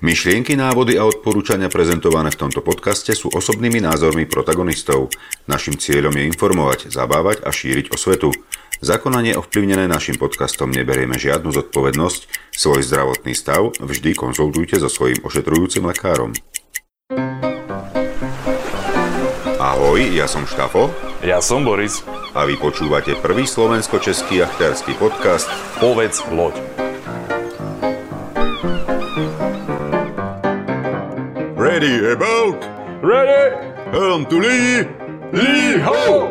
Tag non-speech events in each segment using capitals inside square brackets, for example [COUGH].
Myšlienky, návody a odporúčania prezentované v tomto podcaste sú osobnými názormi protagonistov. Našim cieľom je informovať, zabávať a šíriť osvetu. Zakonanie ovplyvnené našim podcastom neberieme žiadnu zodpovednosť. Svoj zdravotný stav vždy konzultujte so svojím ošetrujúcim lekárom. Ahoj, ja som Štafo. Ja som Boris. A vy počúvate prvý slovensko-český jachtársky podcast Povedz loď. Ready about! Ready? Helm to lee! Lee ho!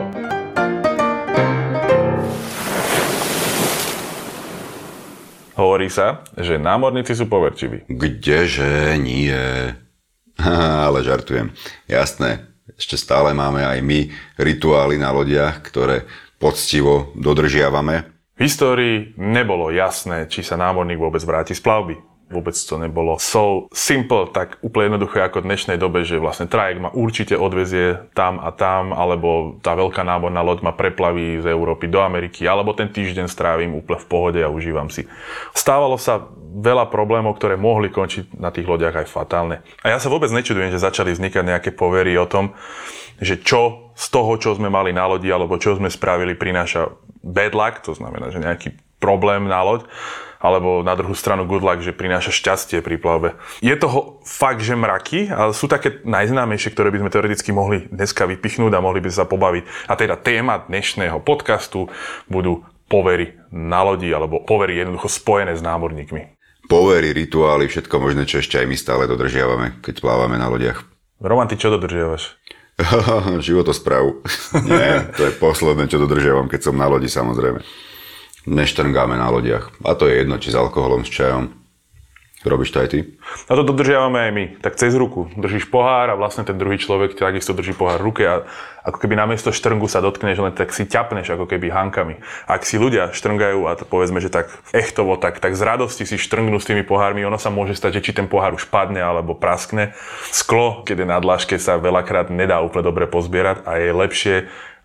Hovorí sa, že námorníci sú poverčiví. Kdeže nie? [LAUGHS] Ale žartujem. Jasné, ešte stále máme aj my rituály na lodiach, ktoré poctivo dodržiavame. V histórii nebolo jasné, či sa námorník vôbec vráti z plavby vôbec to nebolo so simple, tak úplne jednoduché ako v dnešnej dobe, že vlastne trajek ma určite odvezie tam a tam, alebo tá veľká náborná loď ma preplaví z Európy do Ameriky, alebo ten týždeň strávim úplne v pohode a užívam si. Stávalo sa veľa problémov, ktoré mohli končiť na tých loďach aj fatálne. A ja sa vôbec nečudujem, že začali vznikať nejaké povery o tom, že čo z toho, čo sme mali na lodi, alebo čo sme spravili, prináša bad luck, to znamená, že nejaký problém na loď alebo na druhú stranu good luck, že prináša šťastie pri plavbe. Je toho fakt, že mraky, ale sú také najznámejšie, ktoré by sme teoreticky mohli dneska vypichnúť a mohli by sa pobaviť. A teda téma dnešného podcastu budú povery na lodi alebo povery jednoducho spojené s námorníkmi. Povery, rituály, všetko možné, čo ešte aj my stále dodržiavame, keď plávame na lodiach. Roman, ty čo dodržiavaš? [LAUGHS] Životosprávu. [LAUGHS] Nie, to je posledné, čo dodržiavam, keď som na lodi samozrejme neštrngáme na lodiach. A to je jedno, či s alkoholom, s čajom. Robíš to aj ty? A to dodržiavame aj my. Tak cez ruku. Držíš pohár a vlastne ten druhý človek takisto drží pohár v ruke a ako keby namiesto štrngu sa dotkneš, len tak si ťapneš ako keby hankami. Ak si ľudia štrngajú a to povedzme, že tak echtovo, tak, tak z radosti si štrngnú s tými pohármi, ono sa môže stať, že či ten pohár už padne alebo praskne. Sklo, keď je na dláške, sa veľakrát nedá úplne dobre pozbierať a je lepšie,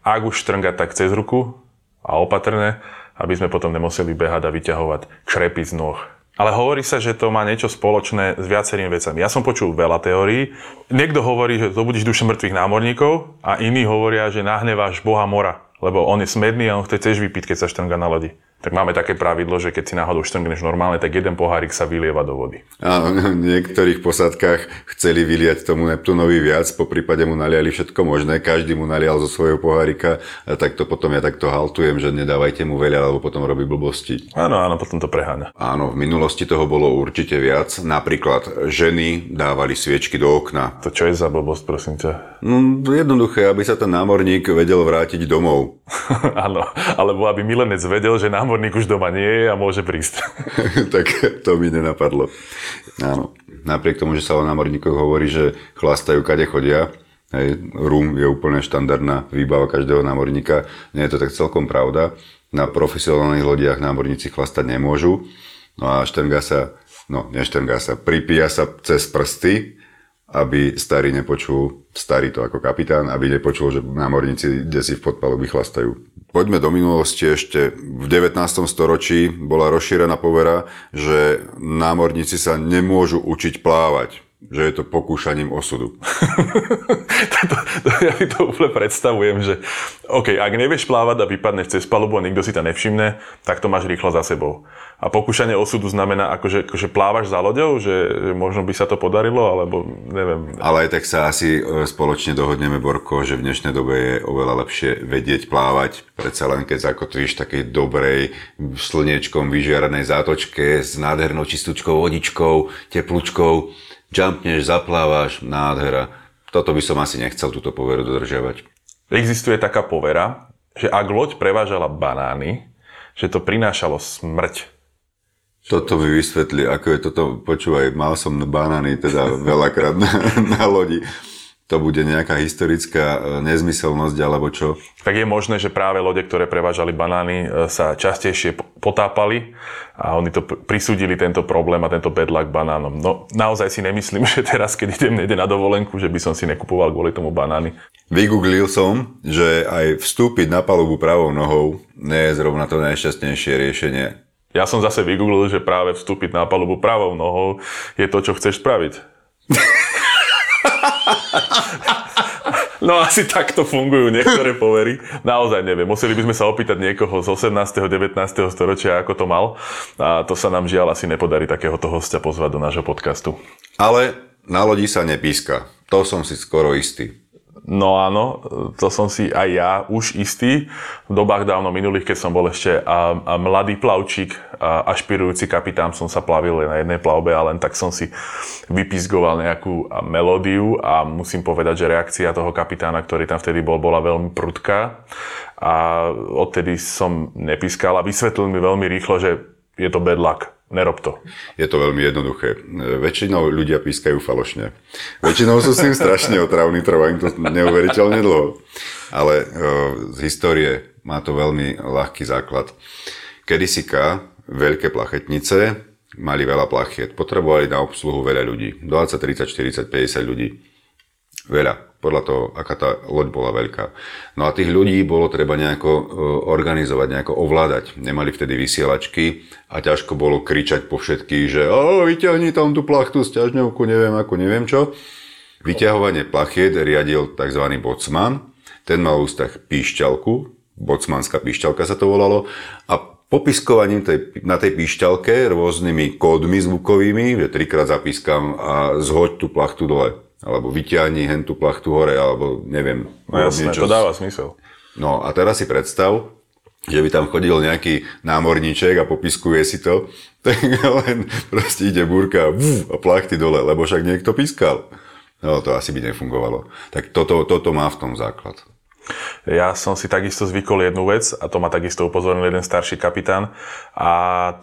ak už štrngať tak cez ruku a opatrne, aby sme potom nemuseli behať a vyťahovať kšrepy z noh. Ale hovorí sa, že to má niečo spoločné s viacerými vecami. Ja som počul veľa teórií. Niekto hovorí, že zobudíš duše mŕtvych námorníkov a iní hovoria, že nahneváš Boha mora, lebo on je smedný a on chce tiež vypiť, keď sa štrnga na lodi tak máme také pravidlo, že keď si náhodou štrngneš normálne, tak jeden pohárik sa vylieva do vody. Áno, v niektorých posádkach chceli vyliať tomu Neptunovi viac, po prípade mu naliali všetko možné, každý mu nalial zo svojho pohárika a tak to potom ja takto haltujem, že nedávajte mu veľa, lebo potom robí blbosti. Áno, áno, potom to preháňa. Áno, v minulosti toho bolo určite viac. Napríklad ženy dávali sviečky do okna. To čo je za blbosť, prosím ťa? No, jednoduché, aby sa ten námorník vedel vrátiť domov. [LAUGHS] áno, alebo aby milenec vedel, že námorník námorník už doma nie je a môže prísť. [LAUGHS] tak to mi nenapadlo. Áno. Napriek tomu, že sa o námorníkoch hovorí, že chlastajú kade chodia, Hej, rum je úplne štandardná výbava každého námorníka. Nie je to tak celkom pravda. Na profesionálnych lodiach námorníci chlastať nemôžu. No a štrnga sa, no neštrnga sa, pripíja sa cez prsty aby starý nepočul, starý to ako kapitán, aby nepočul, že námorníci kde v podpalu vychlastajú. Poďme do minulosti ešte. V 19. storočí bola rozšírená povera, že námorníci sa nemôžu učiť plávať že je to pokúšaním osudu. [LAUGHS] to, to, ja si to úplne predstavujem, že OK, ak nevieš plávať a vypadneš cez palubu a nikto si to nevšimne, tak to máš rýchlo za sebou. A pokúšanie osudu znamená, akože, akože plávaš za loďou, že, že možno by sa to podarilo, alebo neviem. Ale aj tak sa asi e, spoločne dohodneme, Borko, že v dnešnej dobe je oveľa lepšie vedieť plávať. Predsa len keď zakotvíš takej dobrej, slniečkom vyžiaranej zátočke s nádhernou čistúčkou vodičkou, teplúčkou, jumpneš, zaplávaš, nádhera. Toto by som asi nechcel túto poveru dodržiavať. Existuje taká povera, že ak loď prevážala banány, že to prinášalo smrť. Toto mi vysvetli, ako je toto, počúvaj, mal som banány teda veľakrát [LAUGHS] na, na lodi to bude nejaká historická e, nezmyselnosť alebo čo? Tak je možné, že práve lode, ktoré prevážali banány, e, sa častejšie potápali a oni to prisúdili tento problém a tento bedlak banánom. No naozaj si nemyslím, [LAUGHS] že teraz, keď idem niekde na dovolenku, že by som si nekupoval kvôli tomu banány. Vygooglil som, že aj vstúpiť na palubu pravou nohou nie je zrovna to najšťastnejšie riešenie. Ja som zase vygooglil, že práve vstúpiť na palubu pravou nohou je to, čo chceš spraviť. [LAUGHS] No asi takto fungujú niektoré povery. Naozaj neviem. Museli by sme sa opýtať niekoho z 18. 19. storočia, ako to mal. A to sa nám žiaľ asi nepodarí takéhoto hostia pozvať do nášho podcastu. Ale na lodi sa nepíska. To som si skoro istý. No áno, to som si aj ja už istý. V dobách dávno minulých, keď som bol ešte a, a mladý plavčík, a ašpirujúci kapitán, som sa plavil len na jednej plavbe a len tak som si vypizgoval nejakú melódiu a musím povedať, že reakcia toho kapitána, ktorý tam vtedy bol, bola veľmi prudká a odtedy som nepískal a vysvetlil mi veľmi rýchlo, že je to bad luck nerob to. Je to veľmi jednoduché. Väčšinou ľudia pískajú falošne. Väčšinou sú s tým strašne otravní, trvá im to neuveriteľne dlho. Ale e, z histórie má to veľmi ľahký základ. Kedysika veľké plachetnice mali veľa plachiet. Potrebovali na obsluhu veľa ľudí. 20, 30, 40, 50 ľudí. Veľa podľa toho, aká tá loď bola veľká. No a tých ľudí bolo treba nejako e, organizovať, nejako ovládať. Nemali vtedy vysielačky a ťažko bolo kričať po všetkých, že o, vyťahni tam tú plachtu, sťažňovku, neviem ako, neviem čo. Vyťahovanie plachiet riadil tzv. bocman. Ten mal ústach píšťalku, bocmanská píšťalka sa to volalo, a popiskovaním tej, na tej píšťalke rôznymi kódmi zvukovými, že trikrát zapískam a zhoď tú plachtu dole alebo vyťahni hen tú plachtu hore, alebo neviem. No jasné, niečo. to dáva smysel. No a teraz si predstav, že by tam chodil nejaký námorníček a popiskuje si to, [LAUGHS] tak len proste ide búrka a plachty dole, lebo však niekto pískal. No to asi by nefungovalo. Tak toto, toto má v tom základ. Ja som si takisto zvykol jednu vec a to ma takisto upozornil jeden starší kapitán a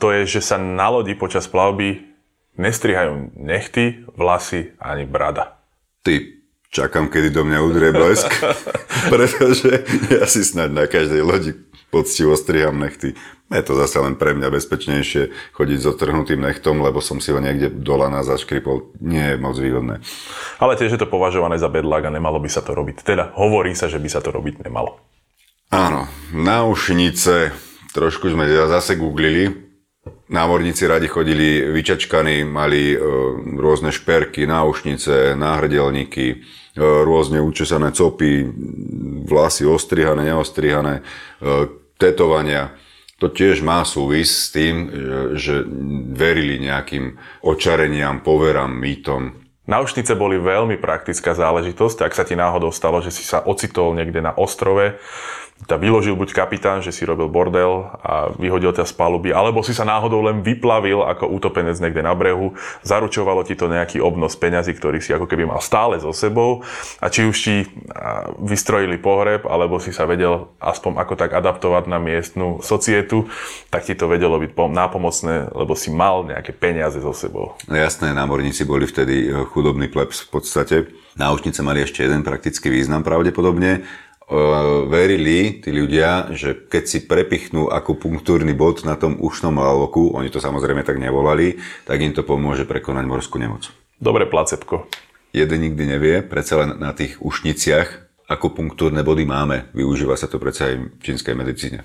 to je, že sa na lodi počas plavby nestrihajú nechty, vlasy ani brada. Ty, čakám, kedy do mňa udrie blesk, [LAUGHS] pretože ja si snad na každej lodi poctivo striham nechty. Je to zase len pre mňa bezpečnejšie chodiť s otrhnutým nechtom, lebo som si ho niekde dola na zaškripol. Nie je moc výhodné. Ale tiež je to považované za bedlak a nemalo by sa to robiť. Teda hovorí sa, že by sa to robiť nemalo. Áno, náušnice, trošku sme zase googlili, Námorníci radi chodili vyčačkaní, mali e, rôzne šperky, náušnice, náhrdelníky, e, rôzne učesané copy, vlasy ostrihané, neostrihané, e, tetovania. To tiež má súvis s tým, že verili nejakým očareniam, poverám, mýtom. Náušnice boli veľmi praktická záležitosť. Ak sa ti náhodou stalo, že si sa ocitol niekde na ostrove, ťa vyložil buď kapitán, že si robil bordel a vyhodil ťa z paluby, alebo si sa náhodou len vyplavil ako útopenec niekde na brehu, zaručovalo ti to nejaký obnos peňazí, ktorý si ako keby mal stále so sebou a či už ti vystrojili pohreb, alebo si sa vedel aspoň ako tak adaptovať na miestnu societu, tak ti to vedelo byť nápomocné, lebo si mal nejaké peniaze so sebou. No jasné, námorníci boli vtedy e, chudobný plebs v podstate. Náušnice mali ešte jeden praktický význam pravdepodobne verili tí ľudia, že keď si prepichnú akupunktúrny bod na tom ušnom laloku, oni to samozrejme tak nevolali, tak im to pomôže prekonať morskú nemoc. Dobre placepko. Jeden nikdy nevie, predsa len na tých ušniciach akupunktúrne body máme. Využíva sa to predsa aj v čínskej medicíne.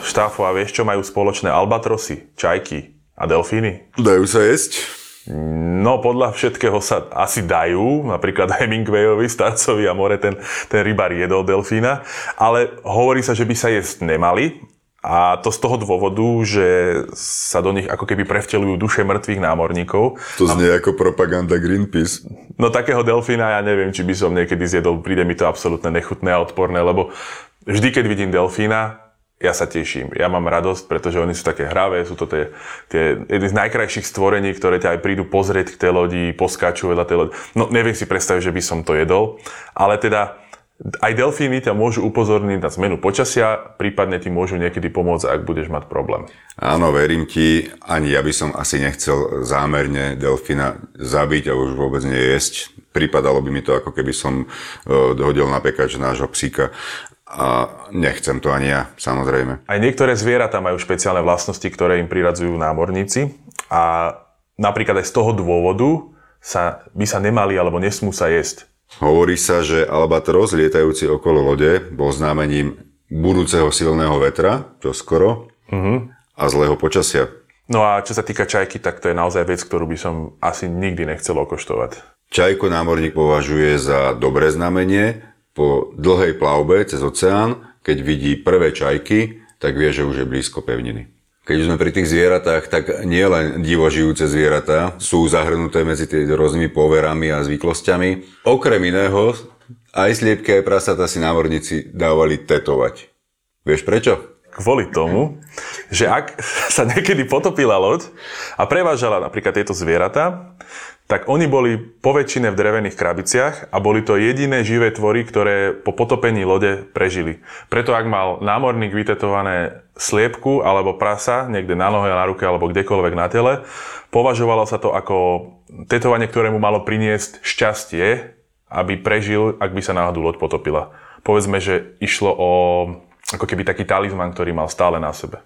Štáfo, a vieš, čo majú spoločné albatrosy, čajky a delfíny? Dajú sa jesť? No podľa všetkého sa asi dajú, napríklad Hemingwayovi, Starcovi a More, ten, ten rybár jedol delfína, ale hovorí sa, že by sa jesť nemali, a to z toho dôvodu, že sa do nich ako keby prevtelujú duše mŕtvych námorníkov. To znie a... ako propaganda Greenpeace. No takého delfína ja neviem, či by som niekedy zjedol, príde mi to absolútne nechutné a odporné, lebo vždy, keď vidím delfína, ja sa teším. Ja mám radosť, pretože oni sú také hravé, sú to tie, tie jedny z najkrajších stvorení, ktoré ťa aj prídu pozrieť k tej lodi, poskáču vedľa tej lodi. No neviem si predstaviť, že by som to jedol, ale teda aj delfíny ťa môžu upozorniť na zmenu počasia, prípadne ti môžu niekedy pomôcť, ak budeš mať problém. Áno, verím ti, ani ja by som asi nechcel zámerne delfína zabiť a už vôbec nejesť. Pripadalo by mi to, ako keby som uh, dohodil na pekač nášho psíka a nechcem to ani ja, samozrejme. Aj niektoré zvieratá majú špeciálne vlastnosti, ktoré im priradzujú námorníci a napríklad aj z toho dôvodu sa, by sa nemali alebo nesmú sa jesť. Hovorí sa, že albatros lietajúci okolo lode bol známením budúceho silného vetra, čo skoro, a zlého počasia. No a čo sa týka čajky, tak to je naozaj vec, ktorú by som asi nikdy nechcel okoštovať. Čajku námorník považuje za dobré znamenie. Po dlhej plavbe cez oceán, keď vidí prvé čajky, tak vie, že už je blízko pevniny. Keď sme pri tých zvieratách, tak nie len divožijúce zvieratá sú zahrnuté medzi tie rôznymi poverami a zvyklosťami. Okrem iného, aj sliepky, aj prasata si námorníci dávali tetovať. Vieš prečo? Kvôli tomu, že ak [LAUGHS] sa niekedy potopila loď a prevážala napríklad tieto zvieratá, tak oni boli poväčšine v drevených krabiciach a boli to jediné živé tvory, ktoré po potopení lode prežili. Preto ak mal námorník vytetované sliepku alebo prasa niekde na nohe, na ruke alebo kdekoľvek na tele, považovalo sa to ako tetovanie, ktoré mu malo priniesť šťastie, aby prežil, ak by sa náhodou loď potopila. Povedzme, že išlo o ako keby taký talizman, ktorý mal stále na sebe.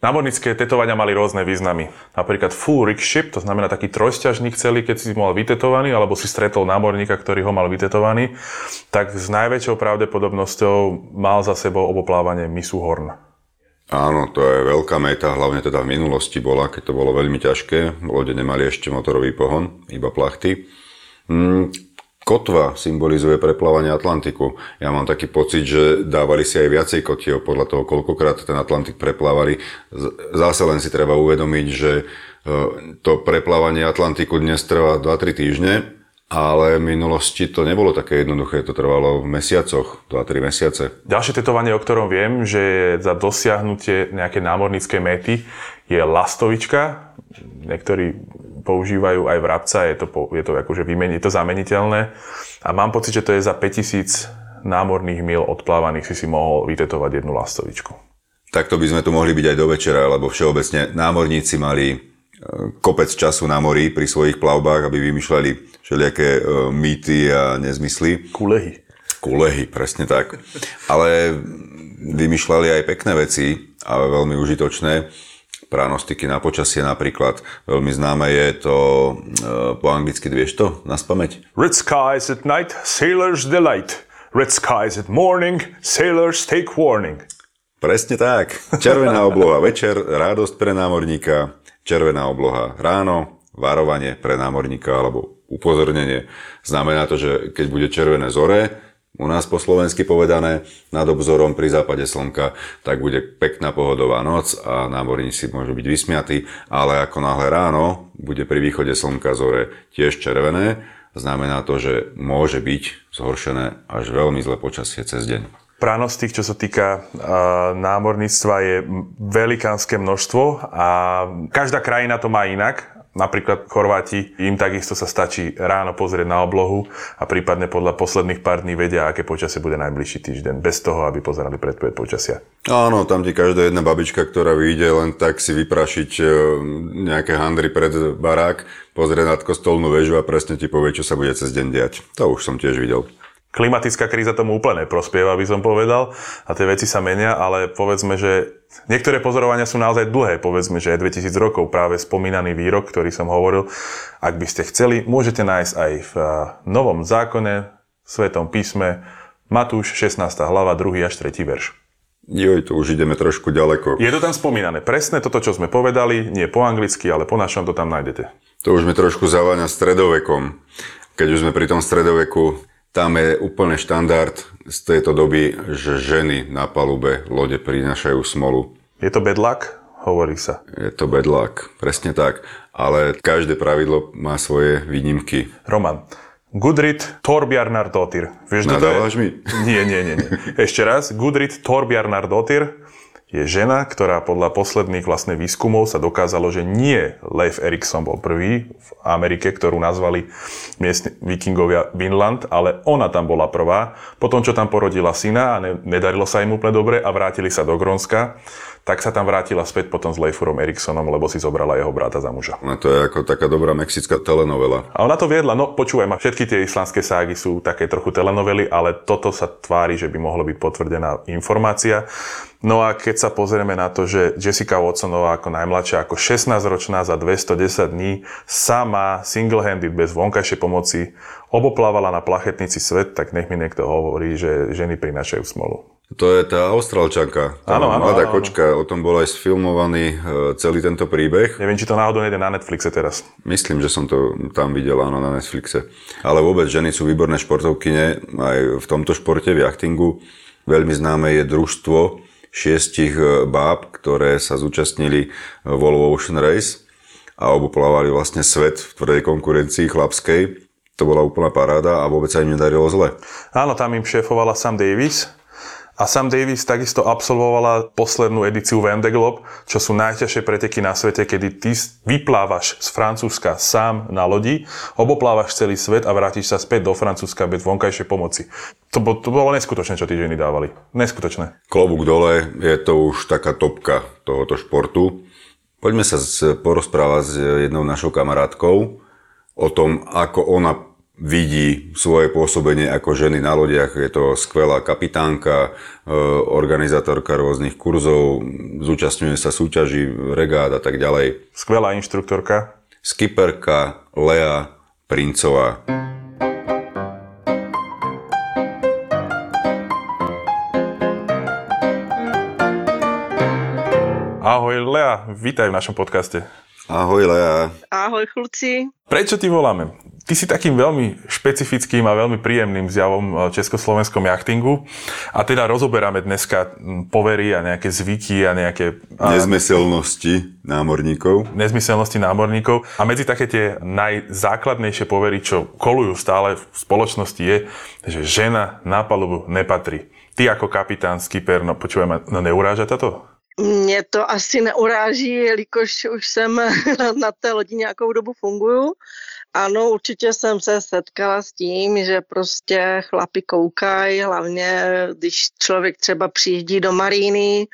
Námornické tetovania mali rôzne významy. Napríklad full rig ship, to znamená taký trojsťažník celý, keď si mal vytetovaný, alebo si stretol námorníka, ktorý ho mal vytetovaný, tak s najväčšou pravdepodobnosťou mal za sebou oboplávanie misu Horn. Áno, to je veľká meta, hlavne teda v minulosti bola, keď to bolo veľmi ťažké. Lode nemali ešte motorový pohon, iba plachty. Mm, Kotva symbolizuje preplávanie Atlantiku. Ja mám taký pocit, že dávali si aj viacej kotiev podľa toho, koľkokrát ten Atlantik preplávali. Zase len si treba uvedomiť, že e, to preplávanie Atlantiku dnes trvá 2-3 týždne, ale v minulosti to nebolo také jednoduché, to trvalo v mesiacoch, 2-3 mesiace. Ďalšie tetovanie, o ktorom viem, že za dosiahnutie nejaké námorníckej mety, je lastovička. Niektorí používajú aj vrabca, je to, je to, akože vymeni, je to zameniteľné. A mám pocit, že to je za 5000 námorných mil odplávaných si si mohol vytetovať jednu lastovičku. Takto by sme tu mohli byť aj do večera, lebo všeobecne námorníci mali e, kopec času na mori pri svojich plavbách, aby vymýšľali všelijaké e, mýty a nezmysly. Kulehy. Kulehy, presne tak. Ale vymýšľali aj pekné veci a veľmi užitočné pranostiky na počasie napríklad. Veľmi známe je to e, po anglicky, vieš to na spameť? Red skies at night, sailors delight. Red skies at morning, sailors take warning. Presne tak. Červená [LAUGHS] obloha večer, radosť pre námorníka. Červená obloha ráno, varovanie pre námorníka alebo upozornenie. Znamená to, že keď bude červené zore, u nás po slovensky povedané, nad obzorom pri západe slnka, tak bude pekná pohodová noc a námorníci môžu byť vysmiatí, ale ako náhle ráno bude pri východe slnka zore tiež červené, znamená to, že môže byť zhoršené až veľmi zlé počasie cez deň. Pránosť čo sa týka námorníctva, je velikánske množstvo a každá krajina to má inak Napríklad Chorváti, im takisto sa stačí ráno pozrieť na oblohu a prípadne podľa posledných pár dní vedia, aké počasie bude najbližší týždeň, bez toho, aby pozerali predpoveď počasia. Áno, tam ti každá jedna babička, ktorá vyjde len tak si vyprašiť e, nejaké handry pred barák, pozrie nad kostolnú väžu a presne ti povie, čo sa bude cez deň diať. To už som tiež videl. Klimatická kríza tomu úplne prospieva, by som povedal, a tie veci sa menia, ale povedzme, že niektoré pozorovania sú naozaj dlhé, povedzme, že aj 2000 rokov práve spomínaný výrok, ktorý som hovoril, ak by ste chceli, môžete nájsť aj v Novom zákone, Svetom písme, Matúš 16. hlava, 2. až 3. verš. Joj, to už ideme trošku ďaleko. Je to tam spomínané. Presne toto, čo sme povedali, nie po anglicky, ale po našom to tam nájdete. To už mi trošku zaváňa stredovekom. Keď už sme pri tom stredoveku, tam je úplne štandard z tejto doby, že ženy na palube lode prinášajú smolu. Je to bedlak? Hovorí sa. Je to bedlak, presne tak. Ale každé pravidlo má svoje výnimky. Roman, Gudrit Torbjarnardóttir. Vieš, Nadávaš mi? Nie, nie, nie, nie. [LAUGHS] Ešte raz. Gudrit Torbjarnardóttir je žena, ktorá podľa posledných vlastne výskumov sa dokázalo, že nie Leif Erikson bol prvý v Amerike, ktorú nazvali miestni vikingovia Vinland, ale ona tam bola prvá. Potom, čo tam porodila syna a nedarilo sa im úplne dobre a vrátili sa do Grónska, tak sa tam vrátila späť potom s Leifurom Eriksonom, lebo si zobrala jeho brata za muža. No to je ako taká dobrá mexická telenovela. A ona to viedla, no počúvaj ma, všetky tie islandské ságy sú také trochu telenovely, ale toto sa tvári, že by mohlo byť potvrdená informácia. No a keď sa pozrieme na to, že Jessica Watsonová ako najmladšia, ako 16-ročná za 210 dní, sama single-handed, bez vonkajšej pomoci, oboplávala na plachetnici svet, tak nech mi niekto hovorí, že ženy prinášajú smolu. To je tá Austrálčanka, tá Áno, áno, mladá áno, áno. kočka, o tom bol aj sfilmovaný e, celý tento príbeh. Neviem, či to náhodou nejde na Netflixe teraz. Myslím, že som to tam videl, áno, na Netflixe. Ale vôbec ženy sú výborné športovkyne, aj v tomto športe, v jachtingu. Veľmi známe je družstvo šiestich e, báb, ktoré sa zúčastnili v Volvo Ocean Race a oboplávali vlastne svet v tvrdej konkurencii chlapskej. To bola úplná paráda a vôbec sa im nedarilo zle. Áno, tam im šéfovala Sam Davis. A Sam Davis takisto absolvovala poslednú edíciu Vendée Globe, čo sú najťažšie preteky na svete, kedy ty vyplávaš z Francúzska sám na lodi, oboplávaš celý svet a vrátiš sa späť do Francúzska bez vonkajšej pomoci. To, to bolo neskutočné, čo tí ženy dávali. Neskutočné. Klobúk dole, je to už taká topka tohoto športu. Poďme sa porozprávať s jednou našou kamarátkou o tom, ako ona vidí svoje pôsobenie ako ženy na lodiach. Je to skvelá kapitánka, e, organizátorka rôznych kurzov, zúčastňuje sa súťaží, regát a tak ďalej. Skvelá inštruktorka. Skipperka Lea Princová. Ahoj Lea, vítaj v našom podcaste. Ahoj Lea. Ahoj chlapci. Prečo ti voláme? Ty si takým veľmi špecifickým a veľmi príjemným zjavom v československom jachtingu a teda rozoberáme dneska mm, povery a nejaké zvyky a nejaké a, Nezmyselnosti námorníkov. nezmyselnosti námorníkov. A medzi také tie najzákladnejšie povery, čo kolujú stále v spoločnosti je, že žena na palubu nepatrí. Ty ako kapitán, skipper, no počúvaj ma, no neuráža to? Mě to asi neuráží, jelikož už jsem [LAUGHS] na té lodi nějakou dobu funguju. Ano, určitě jsem se setkala s tím, že prostě chlapi koukají, hlavně když člověk třeba přijíždí do maríny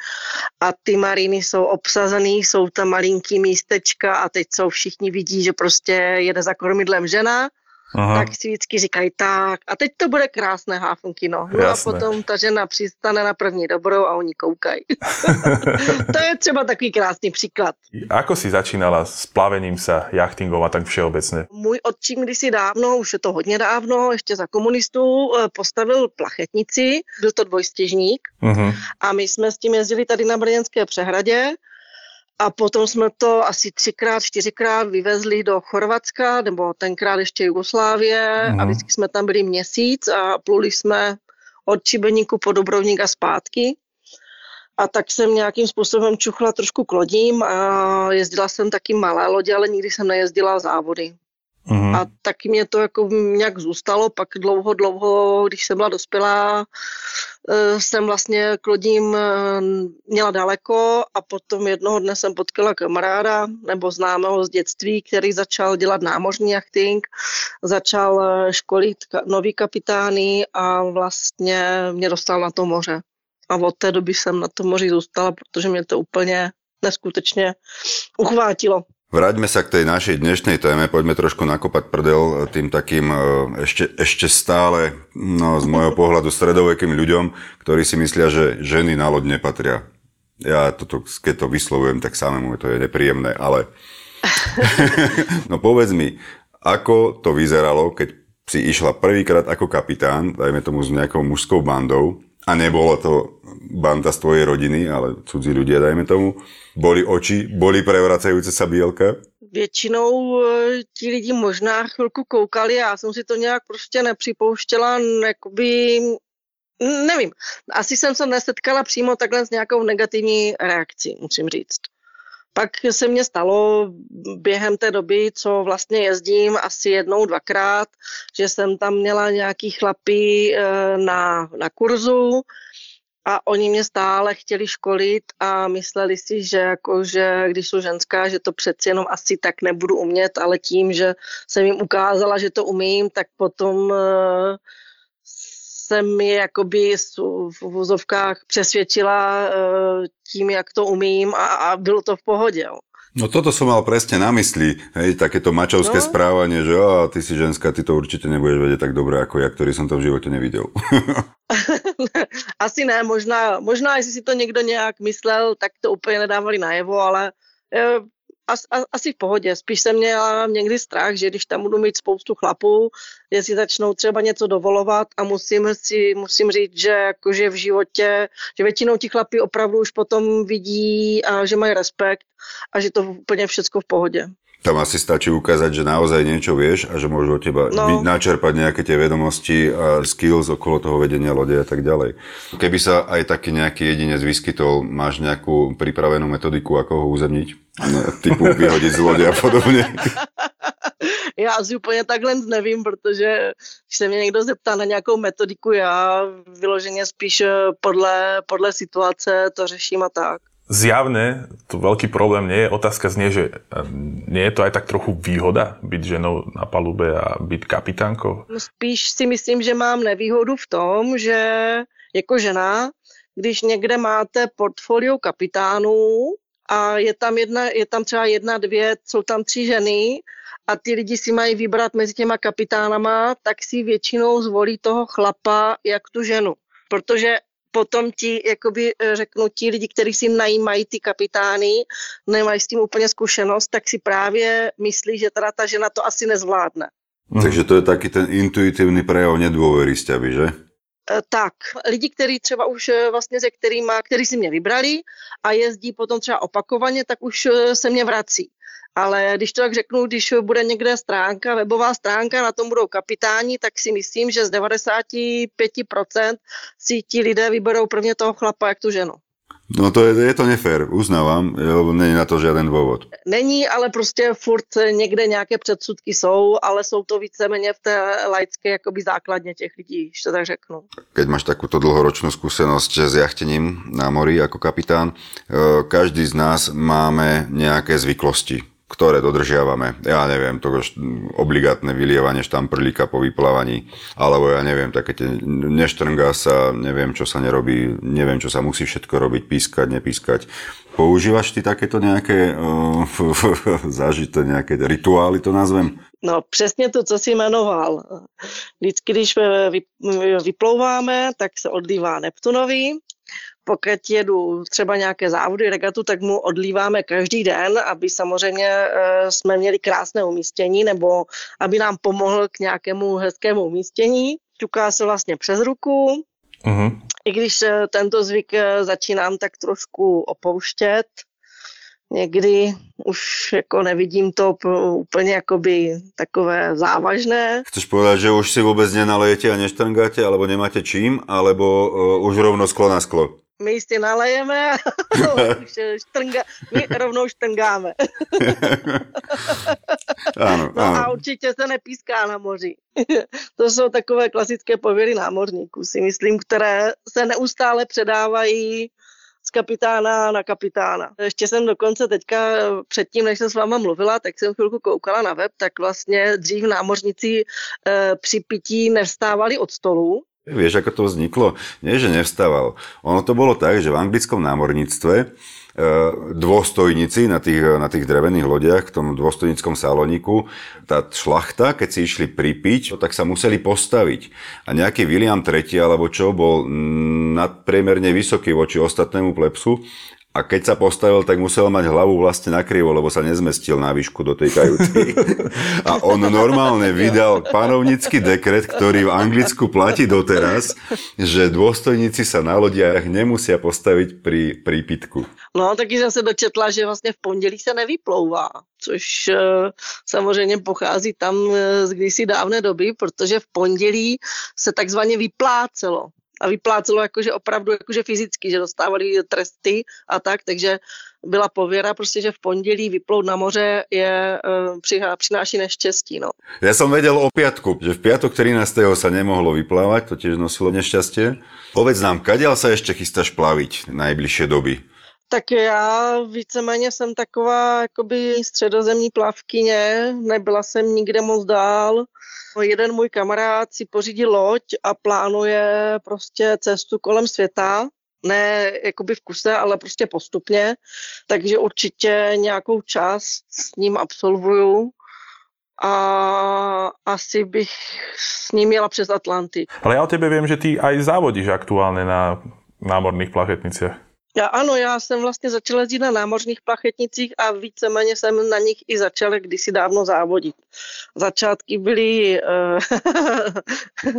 a ty maríny jsou obsazený, jsou tam malinký místečka a teď jsou všichni vidí, že prostě jede za kormidlem žena, Aha. tak si vždycky říkají tak a teď to bude krásné háfunkino. No Jasné. a potom ta žena přistane na první dobrou a oni koukají. [LAUGHS] to je třeba takový krásný příklad. Ako si začínala s plavením sa, jachtingom a tak všeobecne? Můj otčím kdysi dávno, už je to hodně dávno, ještě za komunistů, eh, postavil plachetnici, byl to dvojstěžník Mhm. a my jsme s tím jezdili tady na Brněnské přehradě a potom jsme to asi třikrát, čtyřikrát vyvezli do Chorvatska, nebo tenkrát ještě Jugoslávie Mhm. a vždycky jsme tam byli měsíc a pluli jsme od Čibeníku po Dobrovník a zpátky. A tak jsem nějakým způsobem čuchla trošku k lodím a jezdila jsem taky malé lodě, ale nikdy jsem nejezdila závody. Mhm. A taky mě to jako nějak zůstalo, pak dlouho, dlouho, když jsem byla dospělá, eh, jsem vlastně k lodím eh, měla daleko a potom jednoho dne jsem potkala kamaráda nebo známého z dětství, který začal dělat námořní jachting, začal eh, školit nový kapitány a vlastně mě dostal na to moře. A od té doby jsem na tom moři zůstala, protože mě to úplně neskutečně uchvátilo. Vráťme sa k tej našej dnešnej téme, poďme trošku nakopať prdel tým takým e, ešte, ešte stále, no z môjho pohľadu, stredovekým ľuďom, ktorí si myslia, že ženy na loď nepatria. Ja toto, keď to vyslovujem, tak samému to je nepríjemné, ale... [LAUGHS] no povedz mi, ako to vyzeralo, keď si išla prvýkrát ako kapitán, dajme tomu s nejakou mužskou bandou, a nebolo to banda z tvojej rodiny, ale cudzí ľudia, dajme tomu, boli oči, boli prevracajúce sa bielka? Většinou eh, ti lidi možná chvilku koukali, já jsem si to nějak prostě nepřipouštěla, jakoby, nevím, asi jsem se nesetkala přímo takhle s nějakou negativní reakcí, musím říct. Pak se mně stalo během té doby, co vlastně jezdím, asi jednou, dvakrát, že jsem tam měla nějaký chlapy eh, na, na kurzu a oni mě stále chtěli školit a mysleli si, že, jako, že když jsou ženská, že to přeci jenom asi tak nebudu umět, ale tím, že jsem jim ukázala, že to umím, tak potom eh, jsem je jakoby v vozovkách přesvědčila eh, tím, jak to umím a, a bylo to v pohodě. Jo. No toto som mal presne na mysli, hej, takéto mačovské No. správanie, že a ty si ženská, ty to určite nebudeš vedieť tak dobre ako ja, ktorý som to v živote nevidel. [LAUGHS] Asi ne, možná, možná, jestli si to někdo nějak myslel, tak to úplně nedávali najevo, ale eh, as, as, asi v pohodě. Spíš jsem měla někdy strach, že když tam budu mít spoustu chlapů, jestli začnou třeba něco dovolovat a musím, si, musím říct, že jakože v životě, že většinou ti chlapi opravdu už potom vidí, a že mají respekt a že to úplně všechno v pohodě. Tam asi stačí ukázať, že naozaj niečo vieš a že môžu od teba no. načerpať nejaké tie vedomosti a skills okolo toho vedenia lode a tak ďalej. Keby sa aj taký nejaký jedinec vyskytol, máš nejakú pripravenú metodiku, ako ho uzemniť? Typu [LAUGHS] vyhodiť z lode a podobne. [LAUGHS] Já asi úplně takhle nevím, protože když se mě někdo zeptá na nějakou metodiku, já vyloženě spíš podle, podle situace to řeším a tak zjavne to veľký problém nie je. Otázka znie, že ehm, nie je to aj tak trochu výhoda byť ženou na palube a byť kapitánkou? No spíš si myslím, že mám nevýhodu v tom, že jako žena, když někde máte portfolio kapitánů a je tam, jedna, je tam třeba jedna, dvě, jsou tam tři ženy a ty lidi si mají vybrat mezi těma kapitánama, tak si většinou zvolí toho chlapa jak tu ženu. Protože potom ti, jakoby eh, řeknu, ti lidi, kteří si najímají ty kapitány, nemají s tím úplně zkušenost, tak si právě myslí, že teda ta žena to asi nezvládne. Mhm. Takže to je taky ten intuitivní prejav nedôvery z teby, že? Eh, tak, lidi, kteří třeba už eh, vlastně se kterýma, který si mě vybrali a jezdí potom třeba opakovaně, tak už se mě vrací. Ale když to tak řeknu, když bude někde stránka, webová stránka, na tom budou kapitáni, tak si myslím, že z 95% si ti lidé vyberou prvně toho chlapa, jak tu ženu. No to je, je to nefér, uznávám, lebo není na to žádný důvod. Není, ale prostě furt někde nějaké předsudky jsou, ale jsou to víceméně v té laické jakoby základně těch lidí, že to tak řeknu. Keď máš takúto dlhoročnú skúsenosť s jachtením na mori ako kapitán, eh, každý z nás máme nejaké zvyklosti ktoré dodržiavame. Ja neviem, to obligátne vylievanie štamprlíka po vyplávaní, alebo ja neviem, také tie neštrngá sa, neviem, čo sa nerobí, neviem, čo sa musí všetko robiť, pískať, nepískať. Používaš ty takéto nejaké uh, zažité, nejaké rituály, to nazvem? No přesně to, co jsi jmenoval. Vždycky, když vyplouváme, tak se odlívá Neptunový, pokud jedu třeba nějaké závody, regatu, tak mu odlíváme každý den, aby samozřejmě eh, jsme měli krásné umístění nebo aby nám pomohl k nějakému hezkému umístění. Ťuká se vlastně přes ruku. Uh-huh. I když eh, tento zvyk eh, začínám tak trošku opouštět, někdy už jako nevidím to úplně jakoby takové závažné. Chceš povedať, že už si vůbec nenalejete a neštrngáte, alebo nemáte čím, alebo uh, už rovno sklo na sklo? My jistě nalejeme a [LAUGHS] [LAUGHS] štrnga, my rovnou štrngáme. [LAUGHS] ano, no a určitě se nepíská na moři. to jsou takové klasické pověry námořníků, si myslím, které se neustále předávají z kapitána na kapitána. Ještě jsem dokonce teďka předtím, než jsem s váma mluvila, tak jsem chvilku koukala na web, tak vlastně dřív námořníci e, při pití nevstávali od stolu, Vieš, ako to vzniklo? Nie, že nevstával. Ono to bolo tak, že v anglickom námorníctve e, dôstojníci na tých, na tých drevených lodiach, v tom dôstojníckom saloniku, tá šlachta, keď si išli pripiť, tak sa museli postaviť. A nejaký William III, alebo čo, bol nadpriemerne vysoký voči ostatnému plepsu a keď sa postavil, tak musel mať hlavu vlastne nakrivo, lebo sa nezmestil na výšku do tej. A on normálne vydal panovnický dekret, ktorý v Anglicku platí doteraz, že dôstojníci sa na lodiach nemusia postaviť pri prípitku. No, taky jsem se dočetla, že vlastně v pondělí se nevyplouvá, což uh, samozřejmě pochází tam uh, z kdysi dávné doby, protože v pondělí se takzvaně vyplácelo a vyplácelo jakože opravdu jakože fyzicky, že dostávali tresty a tak, takže byla pověra prostě, že v pondělí vyplout na moře je, uh, přináší neštěstí. No. Ja som vedel o piatku, že v piatok 13. sa nemohlo vyplávať, to tiež nosilo nešťastie. Povedz nám, kadiaľ sa ešte chystáš plaviť najbližšie doby? Tak já víceméně jsem taková jakoby středozemní plavkyně, nebyla jsem nikde moc dál. Jeden můj kamarád si pořídil loď a plánuje prostě cestu kolem světa, ne jakoby v kuse, ale prostě postupně, takže určitě nějakou čas s ním absolvuju a asi bych s ním jela přes Atlantik. Ale ja o tebe viem, že ty aj závodíš aktuálne na námorných plachetniciach. Já ano, já jsem vlastně začala jezdit na námořních plachetnicích a víceméně jsem na nich i začala kdysi dávno závodit. Začátky byly, uh,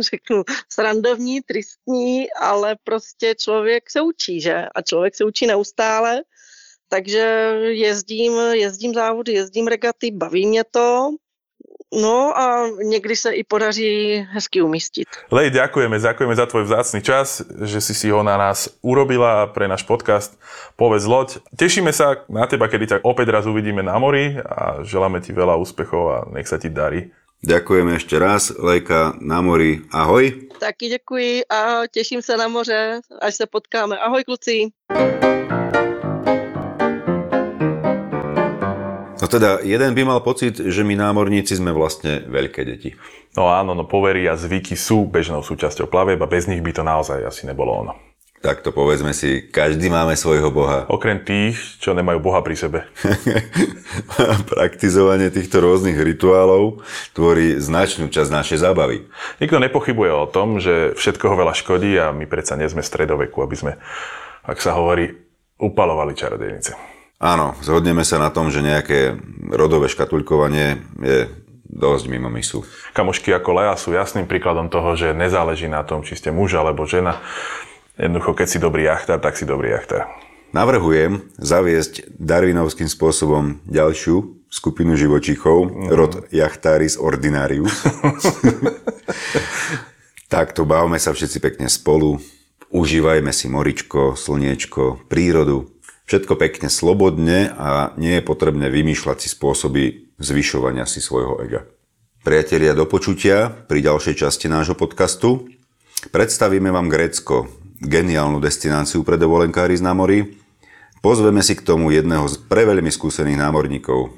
[LAUGHS] řeknu, srandovní, tristní, ale prostě člověk se učí, že? A člověk se učí neustále. Takže jezdím, jezdím závody, jezdím regaty, baví mě to, No a niekdy sa i podarí hezky umistiť. Lej, ďakujeme, ďakujeme za tvoj vzácny čas, že si si ho na nás urobila pre náš podcast Povedz loď. Tešíme sa na teba, kedy ťa opäť raz uvidíme na mori a želáme ti veľa úspechov a nech sa ti darí. Ďakujeme ešte raz, Lejka na mori, ahoj. Taky děkuji a těším se na moře, až se potkáme. Ahoj kluci. No teda, jeden by mal pocit, že my námorníci sme vlastne veľké deti. No áno, no povery a zvyky sú bežnou súčasťou plavieb a bez nich by to naozaj asi nebolo ono. Tak to povedzme si, každý máme svojho boha. Okrem tých, čo nemajú boha pri sebe. [LAUGHS] Praktizovanie týchto rôznych rituálov tvorí značnú časť našej zábavy. Nikto nepochybuje o tom, že všetkoho veľa škodí a my predsa nie sme stredoveku, aby sme, ak sa hovorí, upalovali čarodejnice. Áno, zhodneme sa na tom, že nejaké rodové škatulkovanie je dosť mimo mysu. Kamošky ako Lea sú jasným príkladom toho, že nezáleží na tom, či ste muž alebo žena. Jednoducho, keď si dobrý jachtár, tak si dobrý jachtár. Navrhujem zaviesť darwinovským spôsobom ďalšiu skupinu živočíchov, mm. rod Jachtaris ordinarius. [LAUGHS] Takto bavme sa všetci pekne spolu, užívajme si moričko, slniečko, prírodu, Všetko pekne slobodne a nie je potrebné vymýšľať si spôsoby zvyšovania si svojho ega. Priatelia, do počutia pri ďalšej časti nášho podcastu. Predstavíme vám Grécko, geniálnu destináciu pre dovolenkári z námorí. Pozveme si k tomu jedného z preveľmi skúsených námorníkov,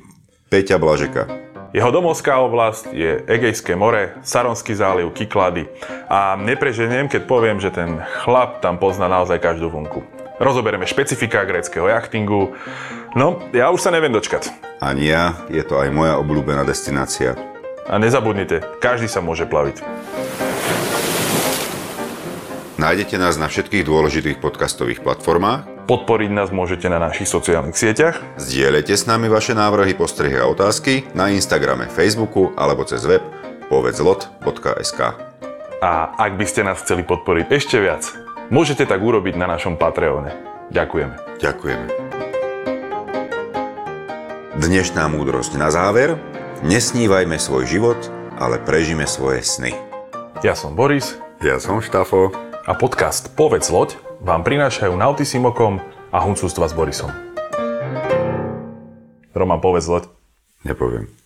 Peťa Blažeka. Jeho domovská oblasť je Egejské more, Saronský záliv, Kyklady. A nepreženiem, keď poviem, že ten chlap tam pozná naozaj každú vlnku. Rozoberieme špecifika gréckého jachtingu. No, ja už sa neviem dočkať. Ani ja, je to aj moja obľúbená destinácia. A nezabudnite, každý sa môže plaviť. Nájdete nás na všetkých dôležitých podcastových platformách. Podporiť nás môžete na našich sociálnych sieťach. Zdieľajte s nami vaše návrhy, postrehy a otázky na Instagrame, Facebooku alebo cez web povedzlot.sk. A ak by ste nás chceli podporiť ešte viac, Môžete tak urobiť na našom Patreone. Ďakujeme. Ďakujeme. Dnešná múdrosť na záver. Nesnívajme svoj život, ale prežime svoje sny. Ja som Boris. Ja som Štafo. A podcast Povedz loď vám prinášajú Nautisimokom a Huncústva s Borisom. Roman, povedz loď. Nepoviem.